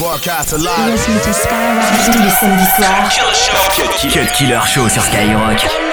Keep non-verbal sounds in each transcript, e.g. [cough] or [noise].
Broadcast live. Listen to Skyrock tous les samedis soirs. Killer Show sur Skyrock.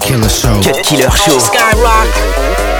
Killer Show. Cut Killer Show. Skyrock.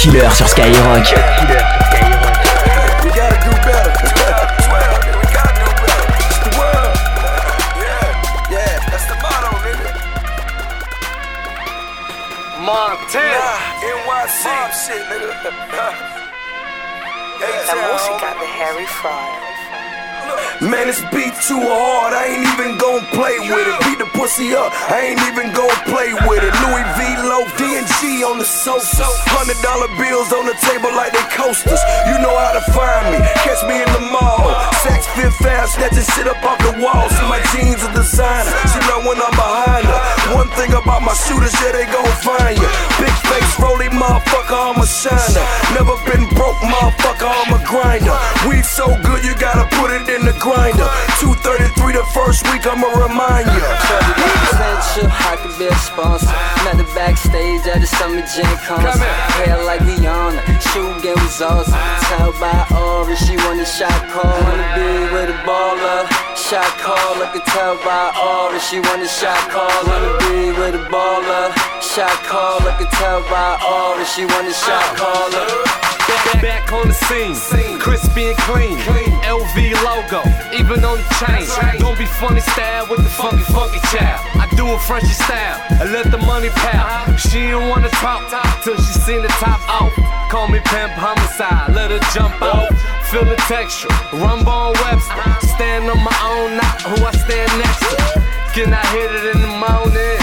Killer sur Skyrock. Montana, NYC, shit, nigga. La música de Harry Fraud. Man, this beat too hard, I ain't even gon' play with it. Beat the pussy up, I ain't even gon' play with it. Louis V. Low, D&G on the sofa. Hundred dollar bills on the table like they coasters. You know how to find me, catch me in the mall. Saks Fifth Ave, snatching shit up off the wall. See my jeans are designer, she know when I'm behind her. One thing about my shooters, yeah, they gon' find you. Big face, rolling motherfucker, I'm a shiner. Never been broke, motherfucker, I'm a grinder. We so good, you gotta put it in the grinder. 233 the first week, I'ma remind you. Potential, I could be a sponsor. Met the backstage at the Summer Jam concert. Hair like Rihanna, shoe game was awesome. Tell by Aura, she want a shot call. Wanna be with a baller. Shot call, I can tell by Aura, she want a shot call. Wanna be with a baller. Shot call, I can tell by Aura, she want a shot uh. caller. Back, back on the scene, crispy and clean. LV logo, even on the chain. Don't be funny style with the funky, funky child. I do it Frenchy style, I let the money pal. She don't wanna talk till she seen the top off. Call me pimp homicide, let her jump out. Feel the texture, rumble on Webster. Stand on my own, not who I stand next to. Can I hit it in the morning?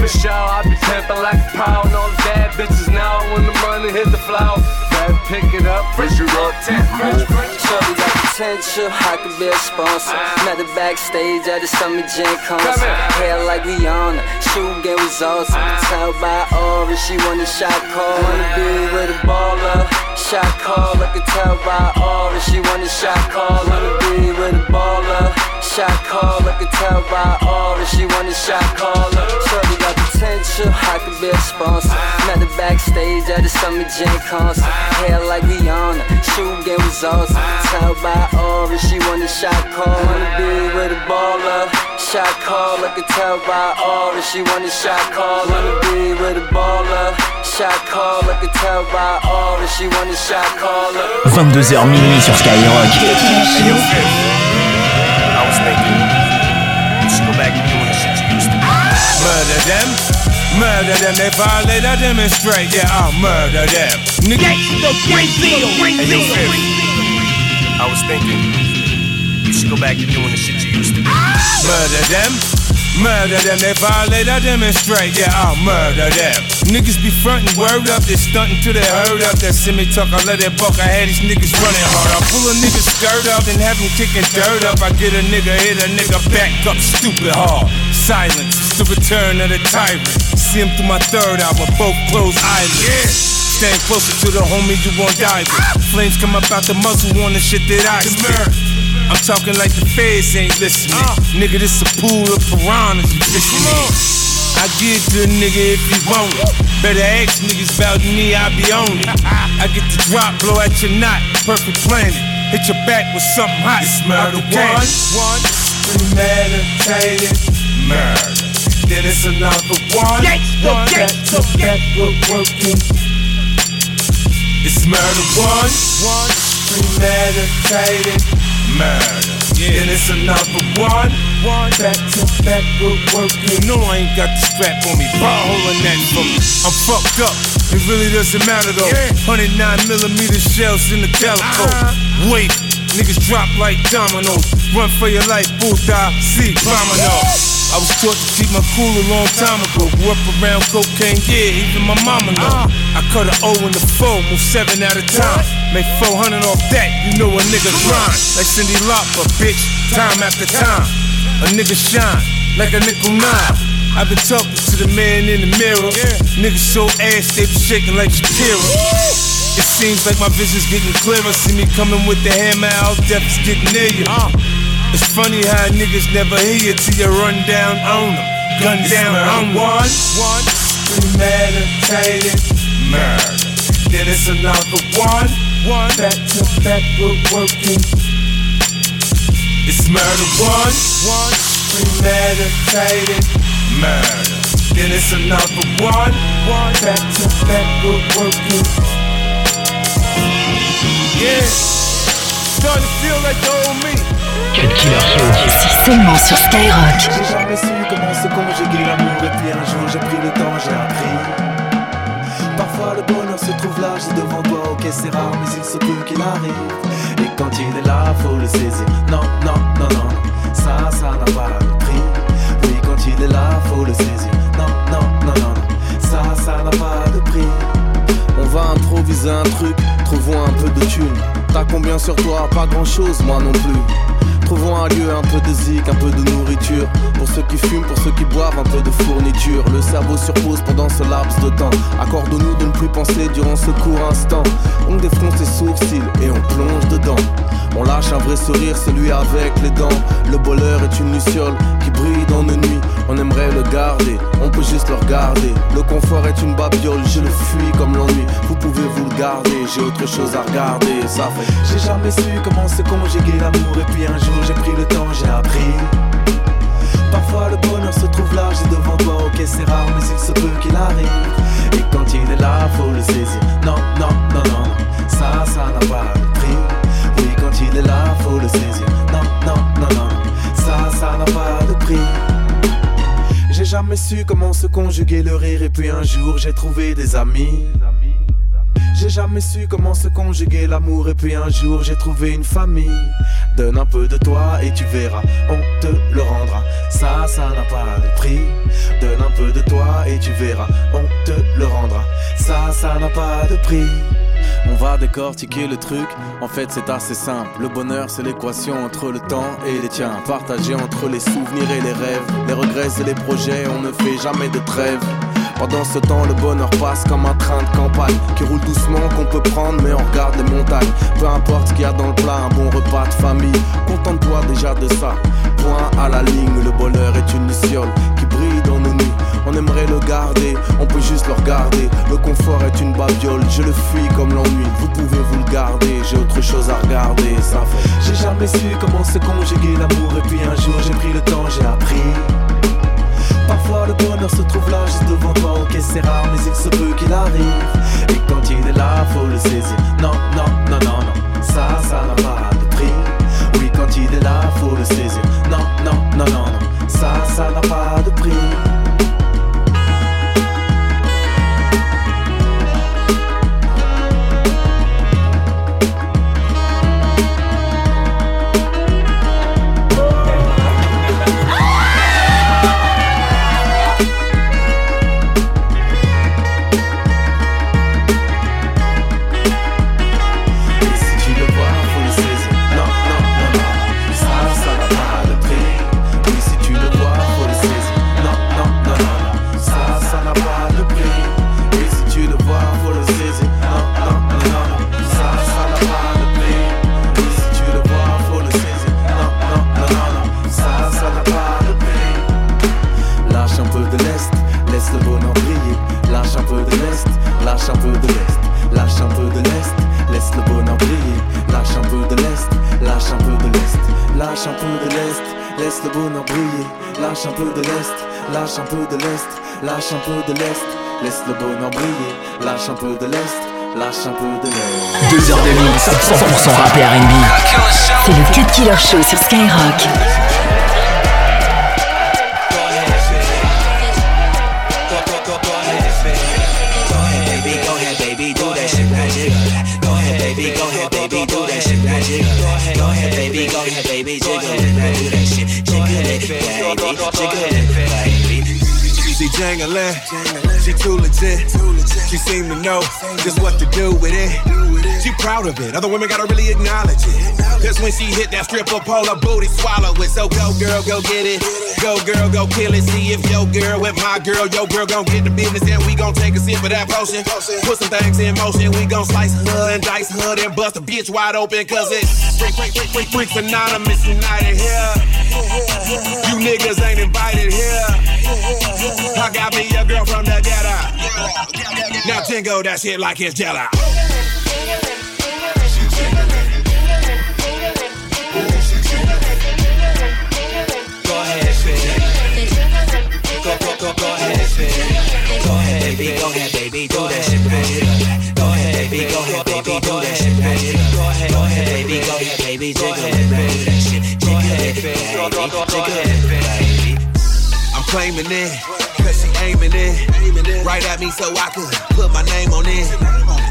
For sure, I be pimping like a pound. All the bad bitches now when the money hit the floor pick it up, fresh you up, Shorty mm-hmm. got potential, I could be a sponsor. Ah. Met the backstage at the Summer Jam concert. Hair like Rihanna, shoe game was awesome. Ah. Tell by Aura, she want a shot call. Wanna be with a baller. Shot call, I can tell by aura. She want a shot call, wanna be with a baller. Shot call, I can tell by aura. She want a shot caller. Shorty got potential, I could be a sponsor. Met her backstage at the Summer Jam concert. Hair like Rihanna, shoe game was awesome. Tell by aura, she want a shot call, wanna be with a baller. Shot call, I can tell by aura. She want a shot call, wanna be with a baller. Shot call, I can tell by aura. She want a shot caller. 22h minuit sur Skyrock. Murder them. Murder them, they violate, I demonstrate, yeah, I'll murder them. Nigga, Hey, yo, Fif. I was thinking, you should go back to doing the shit you used to do. murder them. Murder them, they violate, I demonstrate, yeah, I'll murder them. Niggas be frontin', word up, they stuntin' till they heard up. That semi talk, I let it buck, I had these niggas running hard. I pull a nigga skirt up and have him kicking dirt up. I get a nigga, hit a nigga back up stupid hard. Silence, the return of the tyrant. See him through my third album, both closed eyelids. Stand closer to the homie you won't die with. Flames come up out the muzzle on the shit that I spit. I'm talking like the feds ain't listening. Uh. Nigga, this a pool of piranhas you fishing in. I give to a nigga if he want it. Better ask niggas about me, I be on it. [laughs] I get the drop, blow at your knot, perfect planet. Hit your back with something hot. It's murder one, one, premeditated murder. Then it's another one, one back to back, we're working. It's murder one, one, premeditated murder. Yeah. Then it's another one, one back to back, we're working. No, I ain't got the strap on me, ball holding that for me. I'm fucked up. It really doesn't matter though. 109 millimeter shells in the calico. Uh-huh. Wait, niggas drop like dominoes. Run for your life, bullseye, see, domino. I was taught to keep my cool a long time ago. Grew up around cocaine, yeah, even my mama know. I cut a O in the four, move seven at a time. Make 400 off that, you know a nigga grind. Like Cyndi Lauper, bitch, time after time. A nigga shine like a nickel nine. I've been talking to the man in the mirror. Niggas so ass, they be shaking like Shakira. It seems like my vision's getting clearer. See me coming with the hammer out, death is getting near you. It's funny how niggas never hear you till you run down on them. Gun down on one, one, premeditated murder. Then it's another one, one, back to back, we're working. It's murder one, one, premeditated murder. Then it's another one, one, back to back, we're working. Yeah, starting to feel like the old me. Cut Killer Show. C'est seulement sur Skyrock. J'ai jamais su comment se conjuguer l'amour et puis un jour j'ai pris le temps, j'ai appris. Parfois le bonheur se trouve là, juste devant toi, ok c'est rare, mais il se peut qu'il arrive. Et quand il est là, faut le saisir. Non, non, non, non, ça, ça n'a pas de prix. Oui, quand il est là, faut le saisir. Non, non, non, non, ça, ça n'a pas de prix. On va improviser un truc, trouvons un peu de thunes. T'as combien sur toi? Pas grand chose, moi non plus. Trouvons un lieu, un peu de zik, un peu de nourriture. Pour ceux qui fument, pour ceux qui boivent, un peu de fourniture. Le cerveau surpose pendant ce laps de temps. Accorde-nous de ne plus penser durant ce court instant. On défonce les sourcils et on plonge dedans. On lâche un vrai sourire, celui avec les dents. Le bonheur est une luciole qui brille dans nos nuits. On aimerait le garder, on peut juste le regarder. Le confort est une babiole, je le fuis comme l'ennui. Vous pouvez vous le garder, j'ai autre chose à regarder. Ça fait. J'ai jamais su comment se conjuguer l'amour et puis un jour j'ai pris le temps, j'ai appris. Parfois le bonheur se trouve là, j'ai devant toi, ok c'est rare, mais il se peut qu'il arrive. Su comment se conjuguer le rire et puis un jour j'ai trouvé des amis. J'ai jamais su comment se conjuguer l'amour et puis un jour j'ai trouvé une famille. Donne un peu de toi et tu verras, on te le rendra. Ça, ça n'a pas de prix. Donne un peu de toi et tu verras, on te le rendra. Ça, ça n'a pas de prix. On va décortiquer le truc, en fait c'est assez simple. Le bonheur c'est l'équation entre le temps et les tiens. Partagé entre les souvenirs et les rêves, les regrets et les projets, on ne fait jamais de trêve. Pendant ce temps, le bonheur passe comme un train de campagne qui roule doucement, qu'on peut prendre, mais on regarde les montagnes. Peu importe qu'il y a dans le plat, un bon repas de famille. Contente-toi déjà de ça. Point à la ligne, le bonheur est une luciole On aimerait le garder, on peut juste le regarder. Le confort est une babiole, je le fuis comme l'ennui. Vous pouvez vous le garder, j'ai autre chose à regarder. Ça fait. J'ai jamais su comment se conjuguer l'amour, et puis un jour j'ai pris le temps, j'ai appris. Parfois le bonheur se trouve là juste devant toi Ok c'est rare mais il se peut qu'il arrive Et quand il est là faut le saisir Non non non non non Ça lâche un peu de l'Est, lâche un peu de l'Est, laisse le bonheur briller, lâche un peu de l'Est, lâche un peu de l'Est. Deux heures de mix, 100% rap et R&B. C'est le Cut Killer Show sur Skyrock. jiggle. Go ahead, go ahead, baby, go ahead, baby, jiggle it. Now do that shit, jiggle it, baby. jiggle it, baby. She jangling, she too legit. She seem to know just what to do with it. She proud of it, other women gotta really acknowledge it. Cause when she hit that stripper pole, her booty swallow it. So go girl, go get it. Go girl, go kill it. See if your girl with my girl, your girl gon' get the business and we gon' take a sip of that potion. Put some things in motion, we gon' slice her and dice her and bust a bitch wide open cause it's freak, freak, freak, freak, freaks anonymous united here. You niggas ain't invited here. I got me a girl from the ghetto. Now jingle that shit like it's jello. Go. Go, go, go, go ahead, it. Go ahead, baby, go ahead, baby, do that shit, baby. Go ahead, baby, go ahead, baby, do that shit, baby. Go ahead, go ahead, baby, go ahead, baby, jiggle it, baby, that shit. Jiggle it, baby, jiggle it, baby. I'm claiming it, aiming it. Right at me so I could put my name on it.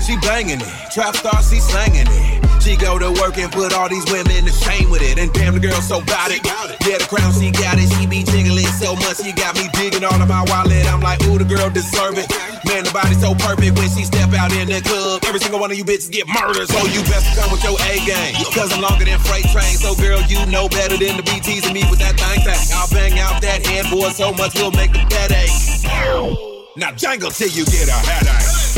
She banging it, trap star, she slanging it. She go to work and put all these women to shame with it. And damn, the girl so bout it. Yeah, the crown, she got it. She be jiggling so much, she got me digging all of my wallet. I'm like, ooh, the girl deserve it. The body so perfect when she step out in the club. Every single one of you bitches get murdered. So you best come with your A game. Cause I'm longer than freight train. So girl, you know better than to be teasing me with that thing thing. I'll bang out that head, boy, so much we'll make the headache. Now jangle till you get a headache.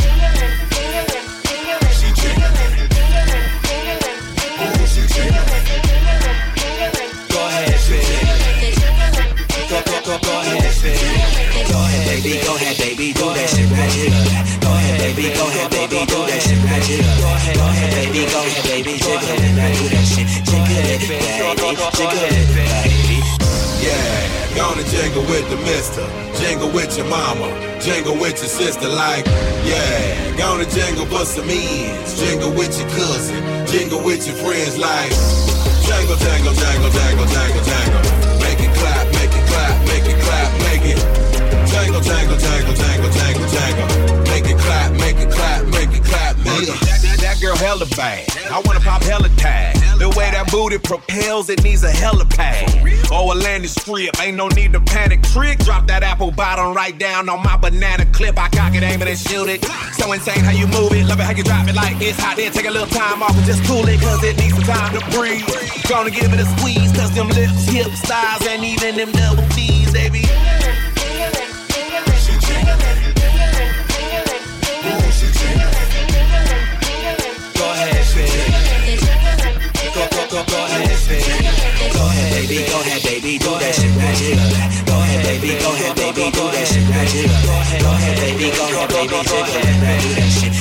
Go ahead, spin it. Go, go, go, go ahead, it. Go ahead, baby, go ahead, baby, do that shit, baby. Go ahead, baby, go ahead, baby, do that shit, baby. Go ahead, go ahead, baby, go ahead, baby, jiggle it, baby, do that shit. Jiggle it, baby, jiggle it, baby. Yeah, gonna jingle with the mister. Jingle with your mama. Jingle with your sister. Like, yeah, gonna jingle for some ends. Jingle with your cousin. Jingle with your friends. Like, jangle, jangle, jangle, jangle, jangle, jangle. Jangle, jangle, jangle, jangle. Make it clap, make it clap, make it clap, make it. That, that, that girl hella bad. I wanna pop hella tag. The way that booty propels, it needs a helipad. Or oh, a landing strip, ain't no need to panic. Trick, drop that apple bottom right down on my banana clip. I cock it, aim it, and shoot it. So insane how you move it, love it how you drop it like it's hot. Then take a little time off and just cool it, cause it needs some time to breathe. Gonna give it a squeeze, cause them lips, hips, thighs, and even them double D's, baby. Baby. Go ahead, baby. Do that shit right here. Go ahead, baby. Go ahead, baby.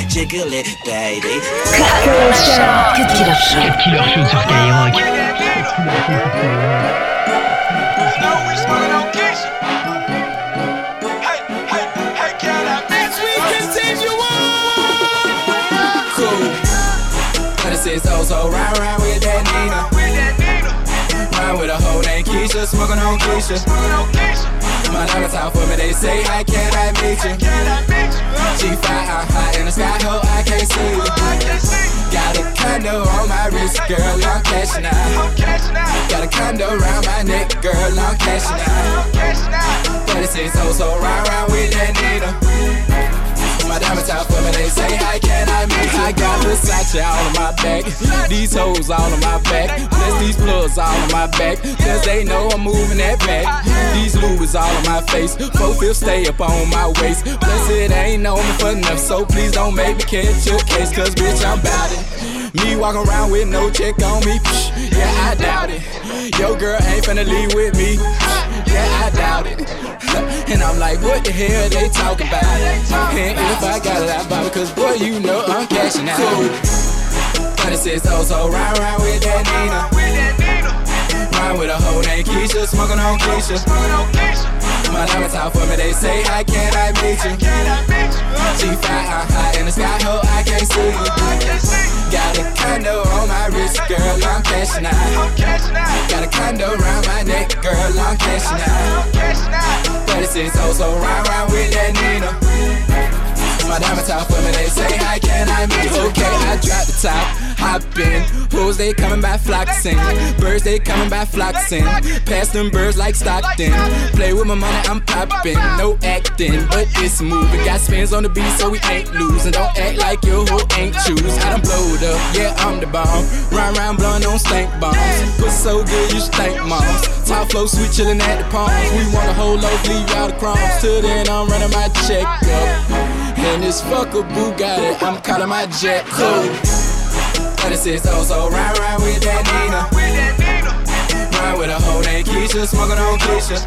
Jiggle it, do that shit. Jiggle it, baby. With that Nina. Ride with a hoe named Keisha, smoking on Keisha. My diamonds out for me, they say, I meet you? G5, I'm high in the sky, ho, I can't see you. Got a condo on my wrist, girl, I'm cashing out. Got a condo around my neck, girl, I'm cashing out. But it says oh so round round with that Nina. My diamonds out for me, they say, how can I meet? I got Versace all on my back, these hoes all on my back, plus these plugs all on my back, cause they know I'm moving that back. These Louis all on my face, four fifths stay up on my waist, Bless it ain't me for enough, so please don't make me catch your case, cause bitch, I'm bout it. Me walking around with no check on me, yeah, I doubt it. Your girl ain't finna leave with me, yeah, I doubt it. And I'm like, what the hell they talk about? And if I got it, I buy it, cause boy, you know I'm cashing out. It says, oh, so ride, ride with that Nina. Ride with a hoe named Keisha, smoking on Keisha. My diamonds out for me, they say, how can I meet you? G5, I'm high in the sky, ho, I can't see you. Got a condo on my wrist, girl, I'm cashing out. Got a condo around my neck, girl, I'm cashing out. 36 oh, so round, round with that Nina. My diamonds out for me, they say, how can I you? Okay, I drop the top, hop in. Hoes, they coming by flocking. Birds, they coming by flocking. Pass them birds like Stockton. Play with my money, I'm popping. No acting, but it's moving. Got spins on the beat, so we ain't losing. Don't act like your hoe ain't choose. I done blowed up, yeah, I'm the bomb. Run round blowing on stank bombs. Put so good, you stank moms. Top flow, sweet chillin' at the palms. We want a whole loaf, leave out the crumbs. Till then, I'm running my check up. And this fucker Bugatti, I'm calling my jet cool. 36 oh, so ride, ride with that Nina. Ride with a hoe named Keisha, smoking on Keisha.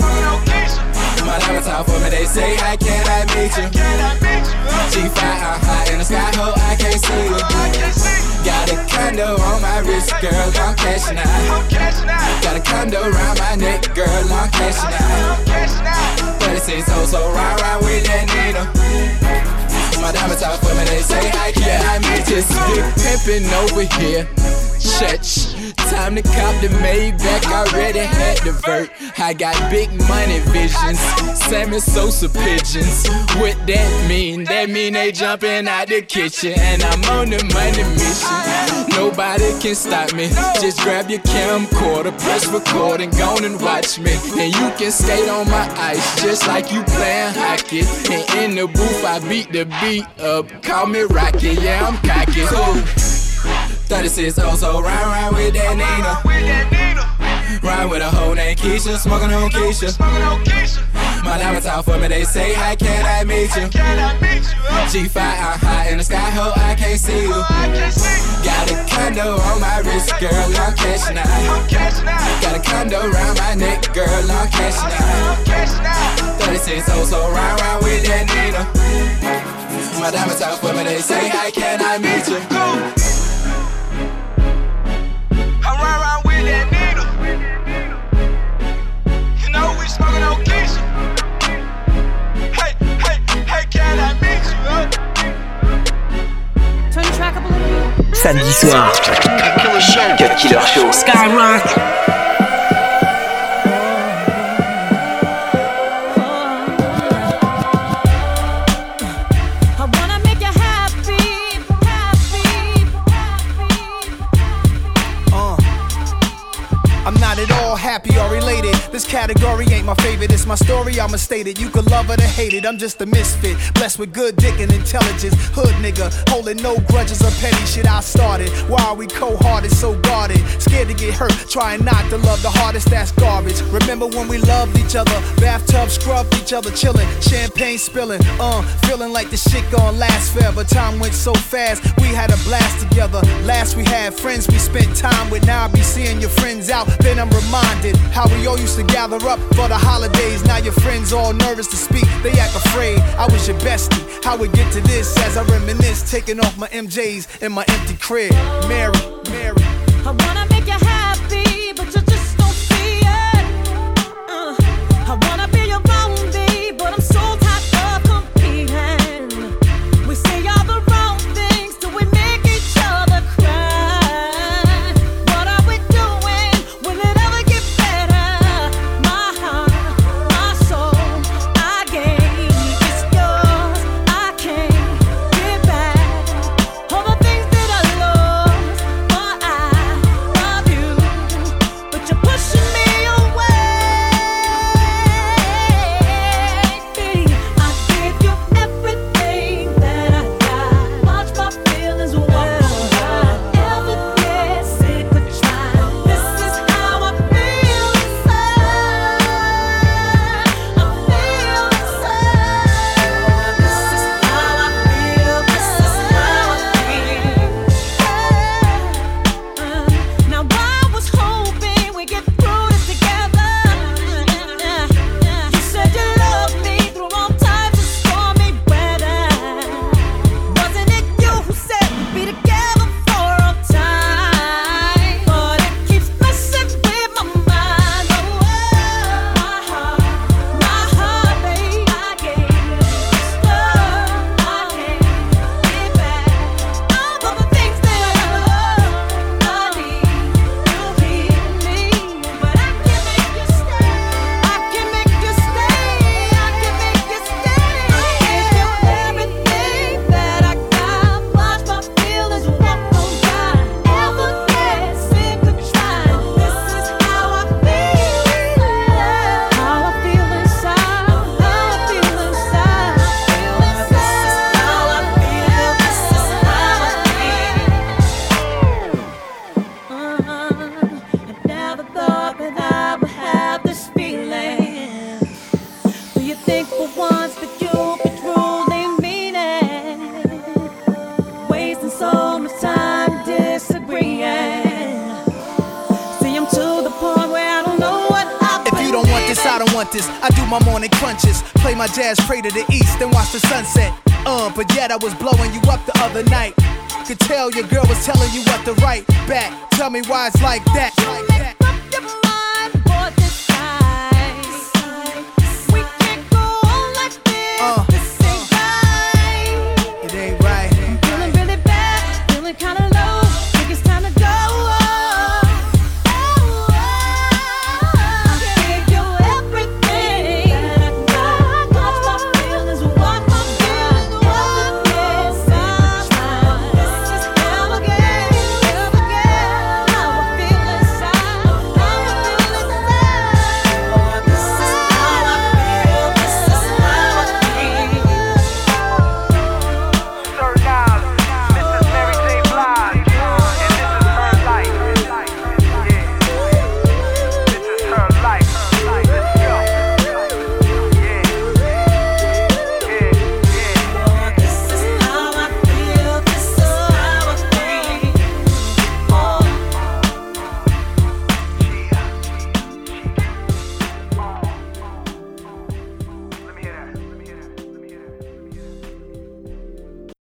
My out for me, they say, I meet you? G5, I'm high in the sky, ho, I can't see you. Got a condo on my wrist, girl, I'm cashing out. Got a condo around my neck, girl, I'm cashing out. 36 oh, so ride, ride with that Nina. My diamonds out for me, they say, I can I meet this big pimpin' over here. Church, time to cop the Maybach, I already had the vert. I got big money visions, Sammy Sosa pigeons. What that mean? That mean they jumping out the kitchen, and I'm on the money mission. Nobody can stop me. Just grab your camcorder, press record, and go and watch me. And you can skate on my ice, just like you playing hockey. And in the booth, I beat the beat up. Call me Rocky, yeah, I'm cocky. Cool. 36 oh, so ride, ride with that Nina. Ride with a hoe named Keisha, smoking on Keisha. My diamonds out for me, they say, how can I meet you? G5, I'm high in the sky, ho, I can't see you. Got a condo on my wrist, girl, I'm cashing out. Got a condo around my neck, girl, I'm cashing out. 36 oh, so ride, ride with that Nina. My diamonds out for me, they say, how can I meet you? Smoking on Keisha. Hey, hey, hey, can I meet you? Huh? Turn the track up a little bit. Samedi soir. Cut Killer Show. Skyrock. This category ain't my favorite, it's my story, I'ma state it. You can love it or hate it, I'm just a misfit. Blessed with good dick and intelligence. Hood nigga, holding no grudges or petty shit I started. Why are we cold hearted, so guarded? Scared to get hurt, trying not to love the hardest, that's garbage. Remember when we loved each other? Bathtub scrubbed each other, chilling, champagne spilling, uh, feeling like the shit gon' last forever. Time went so fast, we had a blast together. Last we had friends we spent time with, now I be seeing your friends out. Then I'm reminded how we all used to gather up for the holidays. Now your friends all nervous to speak, they act afraid. I was your bestie. How we get to this as I reminisce, taking off my MJs in my empty crib. Mary, Mary. Want this. I do my morning crunches, play my jazz, pray to the east, then watch the sunset. Uh, but yet I was blowing you up the other night. Could tell your girl was telling you what to write back. Tell me why it's like that.